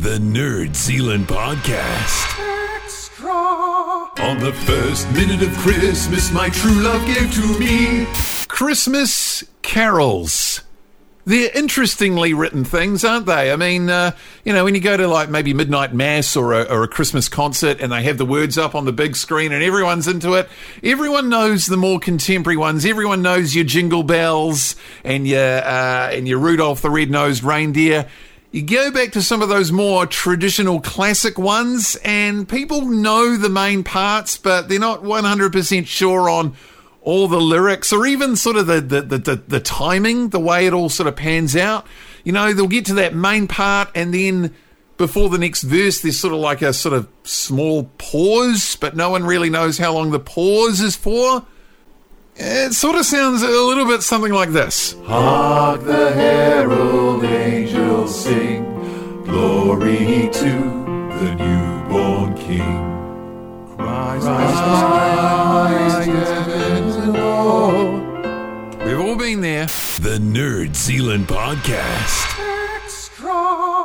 The Nerd Zealand Podcast. Extra. On the first minute of Christmas, my true love gave to me Christmas carols. They're interestingly written things, aren't they? I mean, uh, you know, when you go to like maybe midnight mass or a, or a Christmas concert and they have the words up on the big screen and everyone's into it, everyone knows the more contemporary ones. Everyone knows your Jingle Bells and your uh, and your Rudolph the Red-Nosed Reindeer. You go back to some of those more traditional classic ones, and people know the main parts, but they're not 100% sure on all the lyrics or even sort of the, the, the, the, timing, the way it all sort of pans out. You know, they'll get to that main part and then before the next verse, there's sort of like a sort of small pause, but no one really knows how long the pause is for. It sort of sounds a little bit something like this. Hark the herald to the newborn King. Christ, Christ, heavens below. We've all been there. The Nerd Zealand Podcast. Extra.